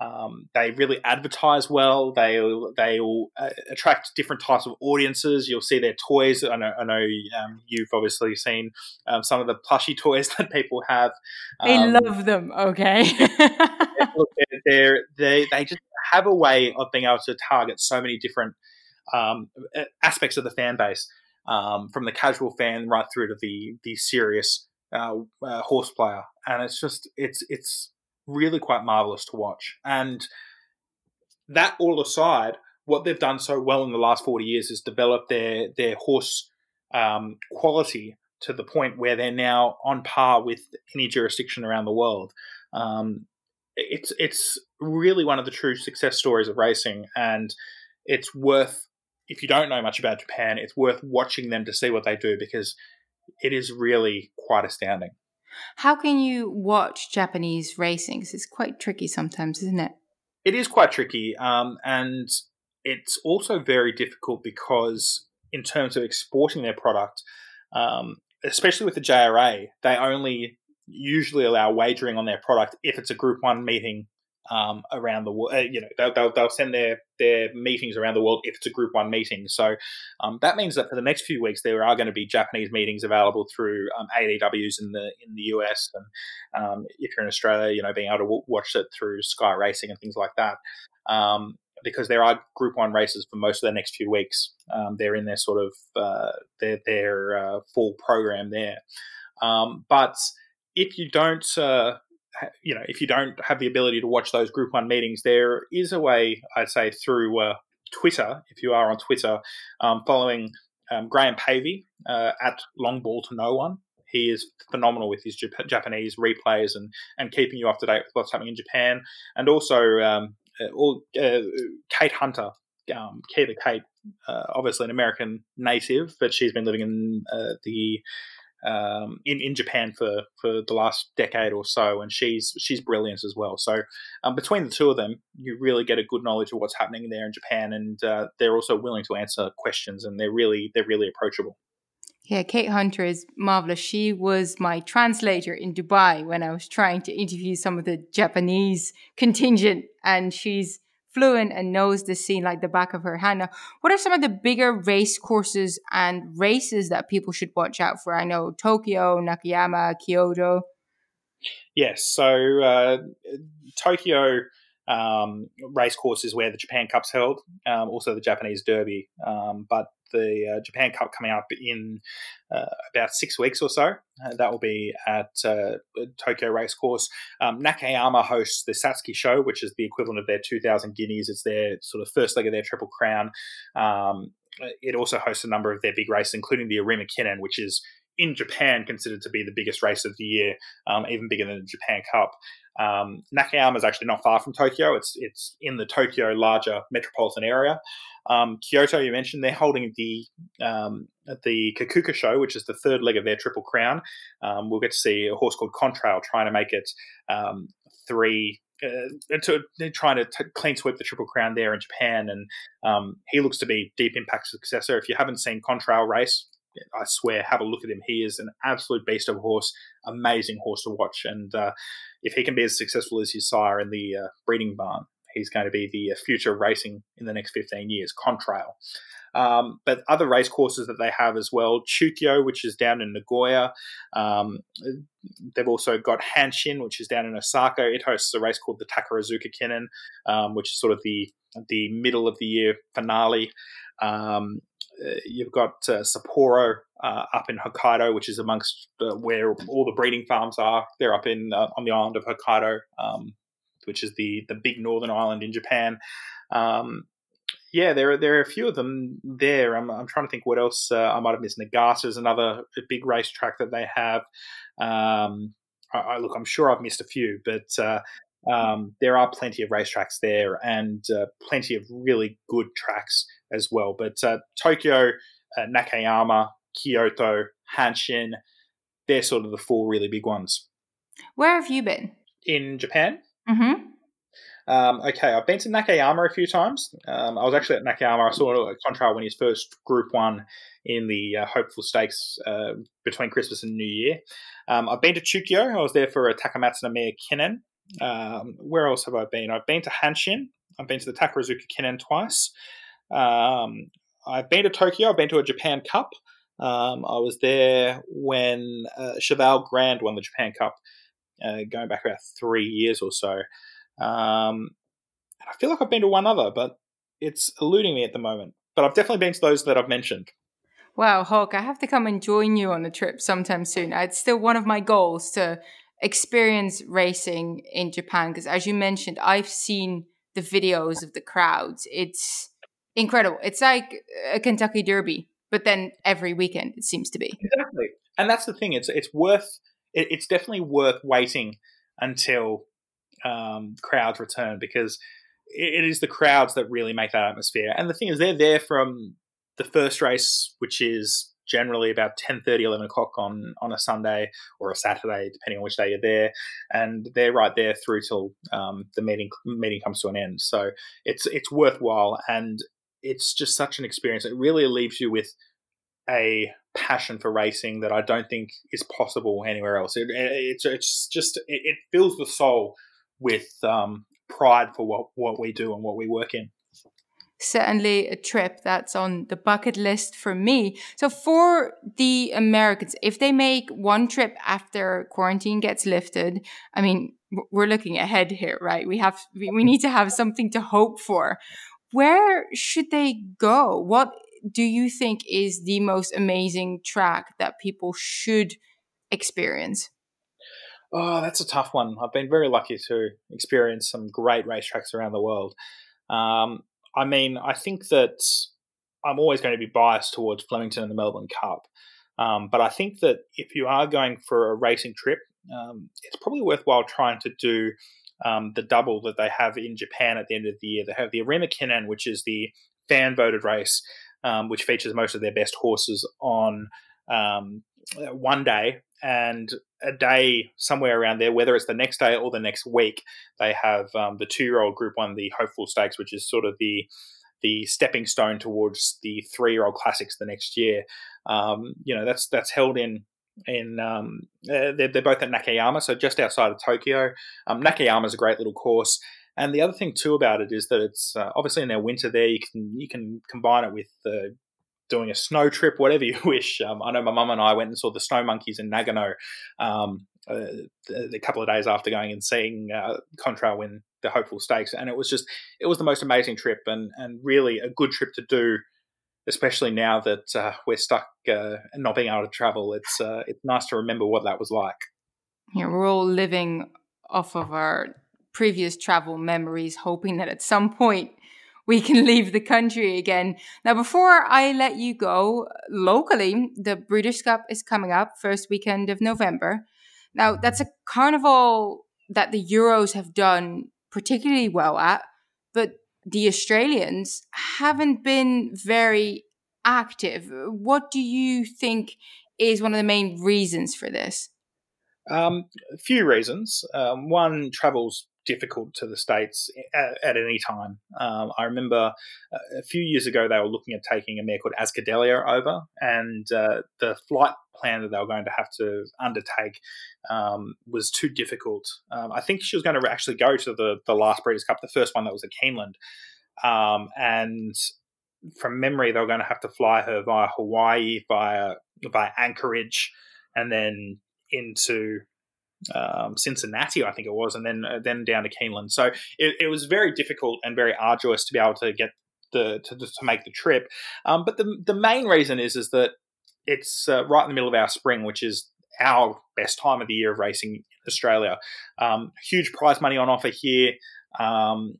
Um, they really advertise well. They they will uh, attract different types of audiences. You'll see their toys. I know, I know um, you've obviously seen um, some of the plushy toys that people have. I um, love them. Okay, they're, they they just have a way of being able to target so many different um, aspects of the fan base, um, from the casual fan right through to the the serious uh, uh, horse player, and it's just it's it's really quite marvelous to watch. And that all aside, what they've done so well in the last forty years is develop their their horse um, quality to the point where they're now on par with any jurisdiction around the world. Um, it's it's really one of the true success stories of racing, and it's worth if you don't know much about Japan, it's worth watching them to see what they do because it is really quite astounding. How can you watch Japanese racing? Because it's quite tricky sometimes, isn't it? It is quite tricky, um, and it's also very difficult because, in terms of exporting their product, um, especially with the JRA, they only usually allow wagering on their product if it's a Group One meeting um, around the world. Uh, you know, they'll, they'll, they'll, send their their meetings around the world if it's a Group One meeting. So um, that means that for the next few weeks there are going to be Japanese meetings available through um, ADWs in the in the US, and um, if you're in Australia, you know, being able to w- watch it through Sky Racing and things like that. Um, because there are Group One races for most of the next few weeks. Um, they're in their sort of uh, their their uh, full program there, but if you don't uh, you know, if you don't have the ability to watch those Group One meetings, there is a way, I'd say, through uh, Twitter, if you are on Twitter, um, following um, Graham Pavey uh, at Long Ball to No One. He is phenomenal with his Jap- Japanese replays and, and keeping you up to date with what's happening in Japan. And also, um, uh, all, uh, Kate Hunter, um, Kate, uh, obviously an American native, but she's been living in uh, the um, in in Japan for for the last decade or so, and she's she's brilliant as well. So um, between the two of them, you really get a good knowledge of what's happening there in Japan, and uh, they're also willing to answer questions, and they're really they're really approachable. Yeah, Kate Hunter is marvelous. She was my translator in Dubai when I was trying to interview some of the Japanese contingent, and she's fluent and knows the scene like the back of her hand. Now, what are some of the bigger race courses and races that people should watch out for? I know Tokyo, Nakayama, Kyoto. Yes, so uh, Tokyo um, race course is where the Japan Cup's held, um, also the Japanese Derby. Um, but the uh, Japan Cup coming up in uh, about six weeks or so. Uh, that will be at uh, Tokyo Racecourse. Um, Nakayama hosts the Satsuki Sho, which is the equivalent of their 2,000 guineas. It's their sort of first leg of their Triple Crown. Um, it also hosts a number of their big races, including the Arima Kinen, which is in Japan considered to be the biggest race of the year, um, even bigger than the Japan Cup. Um, Nakayama is actually not far from Tokyo. It's it's in the Tokyo larger metropolitan area. Um, Kyoto, you mentioned, they're holding the um, the Kikuka Sho, which is the third leg of their Triple Crown. Um, we'll get to see a horse called Contrail trying to make it um, three. Uh, to, trying to t- clean sweep the Triple Crown there in Japan, and um, he looks to be Deep Impact successor. If you haven't seen Contrail race, I swear, have a look at him. He is an absolute beast of a horse, amazing horse to watch. And uh, if he can be as successful as his sire in the uh, breeding barn, he's going to be the uh, future racing in the next 15 years, Contrail. Um, but other race courses that they have as well, Chukyo, which is down in Nagoya. Um, they've also got Hanshin, which is down in Osaka. It hosts a race called the Takarazuka Kinen, um, which is sort of the the middle of the year finale. Um, uh, you've got uh, Sapporo uh, up in Hokkaido, which is amongst uh, where all the breeding farms are. They're up in uh, on the island of Hokkaido, um, which is the the big northern island in Japan. Um, yeah, there are there are a few of them there. I'm, I'm trying to think what else uh, I might have missed. Niigata is another big racetrack that they have. Um, I, I, look, I'm sure I've missed a few, but um, there are plenty of racetracks there and uh, plenty of really good tracks as well. But uh, Tokyo, uh, Nakayama, Kyoto, Hanshin, they're sort of the four really big ones. Where have you been? In Japan. Mm-hmm. Um, okay, I've been to Nakayama a few times. Um, I was actually at Nakayama. I saw Contrail win his first Group One in the uh, Hopeful Stakes uh, between Christmas and New Year. Um, I've been to Chukyo. I was there for a Takamatsunomiya Kinen. Um, where else have I been? I've been to Hanshin. I've been to the Takarazuka Kinen twice. Um, I've been to Tokyo. I've been to a Japan Cup. Um, I was there when uh, Cheval Grand won the Japan Cup, uh, going back about three years or so. Um, and I feel like I've been to one other, but it's eluding me at the moment. But I've definitely been to those that I've mentioned. Wow, Hawk, I have to come and join you on the trip sometime soon. It's still one of my goals to experience racing in Japan because, as you mentioned, I've seen the videos of the crowds. It's incredible. It's like a Kentucky Derby, but then every weekend it seems to be. Exactly, and that's the thing. It's it's worth. It, it's definitely worth waiting until um, crowds return because it, it is the crowds that really make that atmosphere. And the thing is, they're there from the first race, which is generally about 10.30 11 o'clock on on a sunday or a saturday depending on which day you're there. And they're right there through till um, the meeting meeting comes to an end. So it's it's worthwhile and it's just such an experience. It really leaves you with a passion for racing that i don't think is possible anywhere else it, it's it's just it, it fills the soul with um, pride for what what we do and what we work in certainly a trip that's on the bucket list for me. So for the Americans, if they make one trip after quarantine gets lifted, I mean, we're looking ahead here, right? We have we need to have something to hope for. Where should they go? What do you think is the most amazing track that people should experience? Oh, that's a tough one. I've been very lucky to experience some great racetracks around the world. Um, I mean, I think that I'm always going to be biased towards Flemington and the Melbourne Cup. Um, but I think that if you are going for a racing trip, um, it's probably worthwhile trying to do um, the double that they have in Japan at the end of the year. They have the Arima Kinen, which is the fan voted race, um, which features most of their best horses on um, one day and a day somewhere around there, whether it's the next day or the next week, they have um, the two-year-old Group One, the Hopeful Stakes, which is sort of the the stepping stone towards the three-year-old classics the next year. Um, you know, that's that's held in in um, they're, they're both at Nakayama, so just outside of Tokyo. Um, Nakayama is a great little course. And the other thing too about it is that it's uh, obviously in their winter there. You can you can combine it with uh, doing a snow trip, whatever you wish. Um, I know my mum and I went and saw the snow monkeys in Nagano um, uh, a couple of days after going and seeing uh, Contrail win the Hopeful Stakes, and it was just it was the most amazing trip and and really a good trip to do. Especially now that uh, we're stuck uh, and not being able to travel, it's uh, it's nice to remember what that was like. Yeah, we're all living off of our previous travel memories, hoping that at some point we can leave the country again. Now, before I let you go, locally, the Breeders' Cup is coming up first weekend of November. Now, that's a carnival that the Euros have done particularly well at, but the Australians haven't been very active. What do you think is one of the main reasons for this? Um, a few reasons. Um, one, travels difficult to the states at, at any time. Um, I remember uh, a few years ago they were looking at taking a mare called Ascadelia over, and uh, the flight plan that they were going to have to undertake um, was too difficult. Um, I think she was going to actually go to the the last Breeders' Cup, the first one that was at Keeneland, um, and from memory they were going to have to fly her via Hawaii, via via Anchorage, and then into um, Cincinnati, I think it was, and then uh, then down to Keeneland. So it, it, was very difficult and very arduous to be able to get the to, to make the trip. Um, but the the main reason is is that it's uh, right in the middle of our spring, which is our best time of the year of racing in Australia. Um, huge prize money on offer here. Um,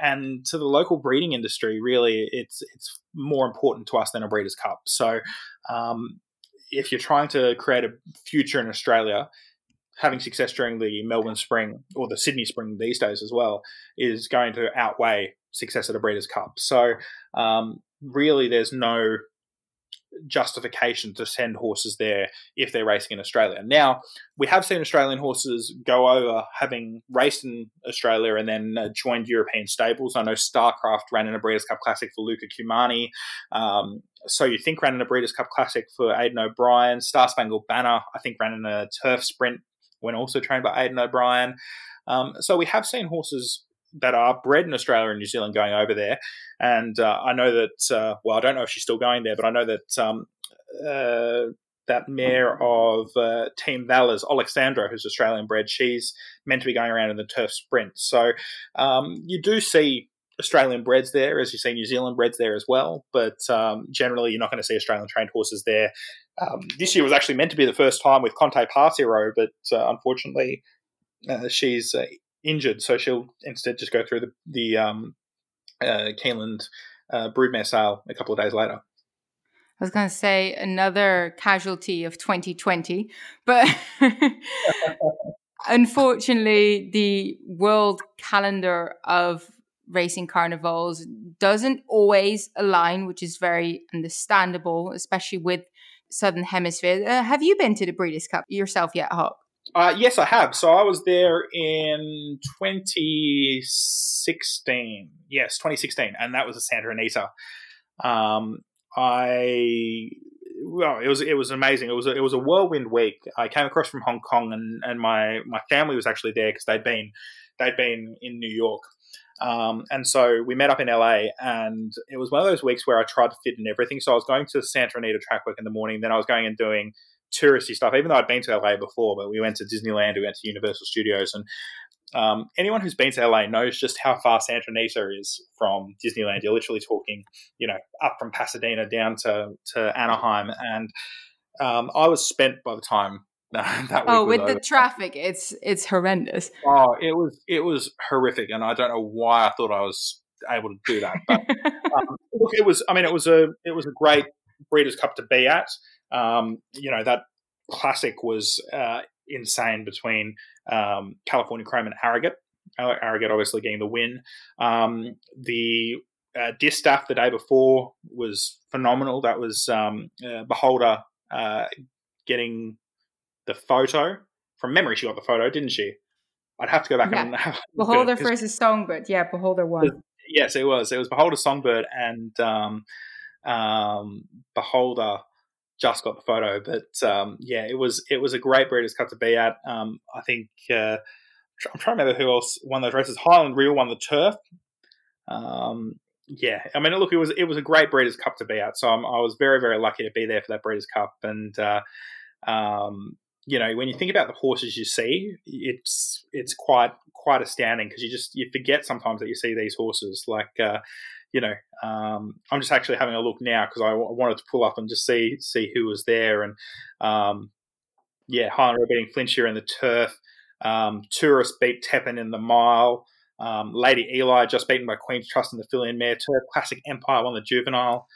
and to the local breeding industry, really, it's it's more important to us than a Breeders' Cup. So, um, if you're trying to create a future in Australia, having success during the Melbourne Spring or the Sydney Spring these days as well is going to outweigh success at a Breeders' Cup. So um, really, there's no justification to send horses there if they're racing in Australia. Now, we have seen Australian horses go over having raced in Australia and then uh, joined European stables. I know Starcraft ran in a Breeders' Cup Classic for Luca Cumani. Um, so you think ran in a Breeders' Cup Classic for Aidan O'Brien. Star Spangled Banner, I think, ran in a turf sprint when also trained by Aidan O'Brien. Um, so we have seen horses that are bred in Australia and New Zealand going over there. And uh, I know that, uh, well, I don't know if she's still going there, but I know that um, uh, that mare of uh, Team Valor's Alexandra, who's Australian bred, she's meant to be going around in the turf sprint. So um, you do see Australian breds there, as you see New Zealand breds there as well. But um, generally, you're not going to see Australian trained horses there. Um, this year was actually meant to be the first time with Con Te Partiro, but uh, unfortunately, uh, she's uh, injured, so she'll instead just go through the the um, uh, Keeneland uh, broodmare sale a couple of days later. I was going to say another casualty of 2020, but unfortunately, the world calendar of racing carnivals doesn't always align, which is very understandable, especially with Southern Hemisphere. Uh, have you been to the Breeders' Cup yourself yet, Hawk? Uh, yes, I have. So I was there in 2016. Yes, 2016, and that was a Santa Anita. Um, I well, it was it was amazing. It was a, it was a whirlwind week. I came across from Hong Kong, and, and my my family was actually there because they'd been they'd been in New York. Um, and so we met up in LA, and it was one of those weeks where I tried to fit in everything. So I was going to Santa Anita track work in the morning, then I was going and doing touristy stuff, even though I'd been to LA before. But we went to Disneyland, we went to Universal Studios, and um, anyone who's been to LA knows just how far Santa Anita is from Disneyland. You're literally talking, you know, up from Pasadena down to to Anaheim, and um, I was spent by the time oh, with over. the traffic, it's it's horrendous. Oh, it was it was horrific, and I don't know why I thought I was able to do that. But um, look, it was. I mean, it was a it was a great Breeders' Cup to be at. Um, you know that classic was uh, insane between um, California Chrome and Arrogate. Arrogate obviously getting the win. Um, the uh, distaff the day before was phenomenal. That was um, uh, Beholder uh, getting the photo. From memory, she got the photo, didn't she? I'd have to go back yeah. and have Beholder versus Songbird. Yeah, Beholder won. Yes, it was. It was Beholder, Songbird, and um, um, Beholder just got the photo. But um, yeah, it was it was a great Breeders' Cup to be at. Um, I think uh, I'm trying to remember who else won those races. Highland Reel won the turf. Um, yeah, I mean, look, it was it was a great Breeders' Cup to be at. So I'm, i was very very lucky to be there for that Breeders' Cup, and uh, um, you know, when you think about the horses you see, it's it's quite quite astounding because you just you forget sometimes that you see these horses. Like, uh, you know, um, I'm just actually having a look now because I, w- wanted to pull up and just see see who was there, and um, yeah, Highland beating Flintshire in the turf. Um, Tourist beat Tepin in the mile. Um, Lady Eli just beaten by Queen's Trust in the fill-in mare. Turf Classic Empire won the juvenile.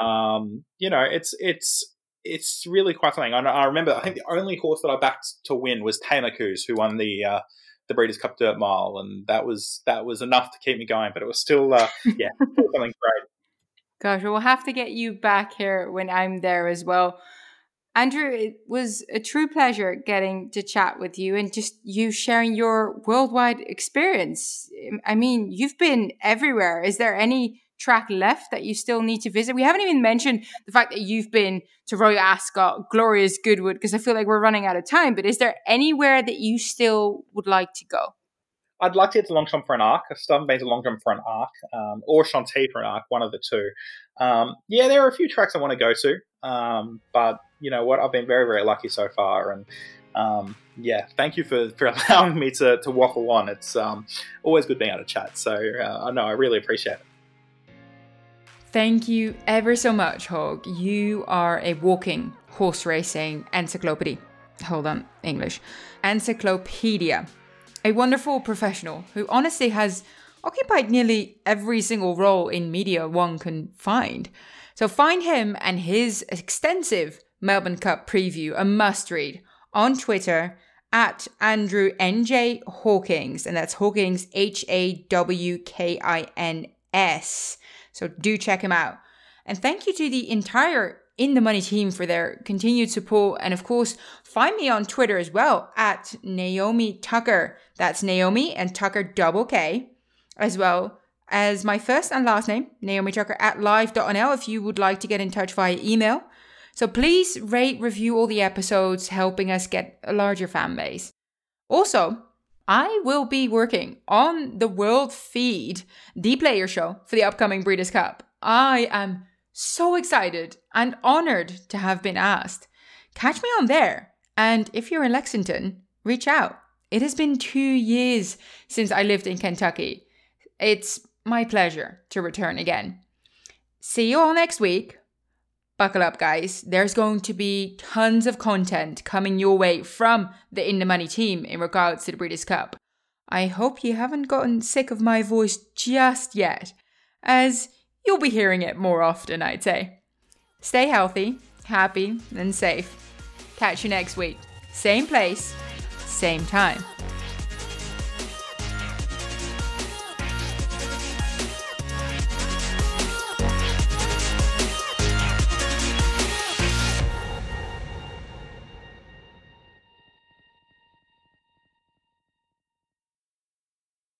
Um, you know, it's it's it's really quite something. I, I, remember, I think the only horse that I backed to win was Tamarkuz, who won the uh, the Breeders' Cup Dirt Mile, and that was that was enough to keep me going. But it was still, uh, yeah, something great. Gosh, we'll have to get you back here when I'm there as well. Andrew, it was a true pleasure getting to chat with you and just you sharing your worldwide experience. I mean, you've been everywhere. Is there any track left that you still need to visit? We haven't even mentioned the fact that you've been to Royal Ascot, Glorious Goodwood, because I feel like we're running out of time. But is there anywhere that you still would like to go? I'd like to get to Longchamp for an arc. I've still haven't been to Longchamp for an arc, um, or Chantilly for an arc, one of the two. Um, yeah, there are a few tracks I want to go to, um, but you know what? I've been very, very lucky so far, and um, yeah, thank you for, for allowing me to, to waffle on. It's um, always good being able to chat. So uh, I know I really appreciate it. Thank you ever so much, Hawk. You are a walking horse racing encyclopedia. Hold on, English. Encyclopedia. A wonderful professional who honestly has occupied nearly every single role in media one can find. So find him and his extensive Melbourne Cup preview a must read on Twitter at Andrew NJ Hawkins, and that's Hawkins H A W K I N S. So do check him out. And thank you to the entire In the Money team for their continued support. And of course, find me on Twitter as well at Naomi Tukker. That's Naomi and Tukker double K, as well as my first and last name, Naomi Tukker at live.nl if you would like to get in touch via email. So please rate, review all the episodes, helping us get a larger fan base. Also, I will be working on the world feed, the player show for the upcoming Breeders' Cup. I am so excited and honored to have been asked. Catch me on there. And if you're in Lexington, reach out. It has been two years since I lived in Kentucky. It's my pleasure to return again. See you all next week buckle up, guys. There's going to be tons of content coming your way from the In the Money team in regards to the Breeders' Cup. I hope you haven't gotten sick of my voice just yet, as you'll be hearing it more often, I'd say. Stay healthy, happy, and safe. Catch you next week. Same place, same time.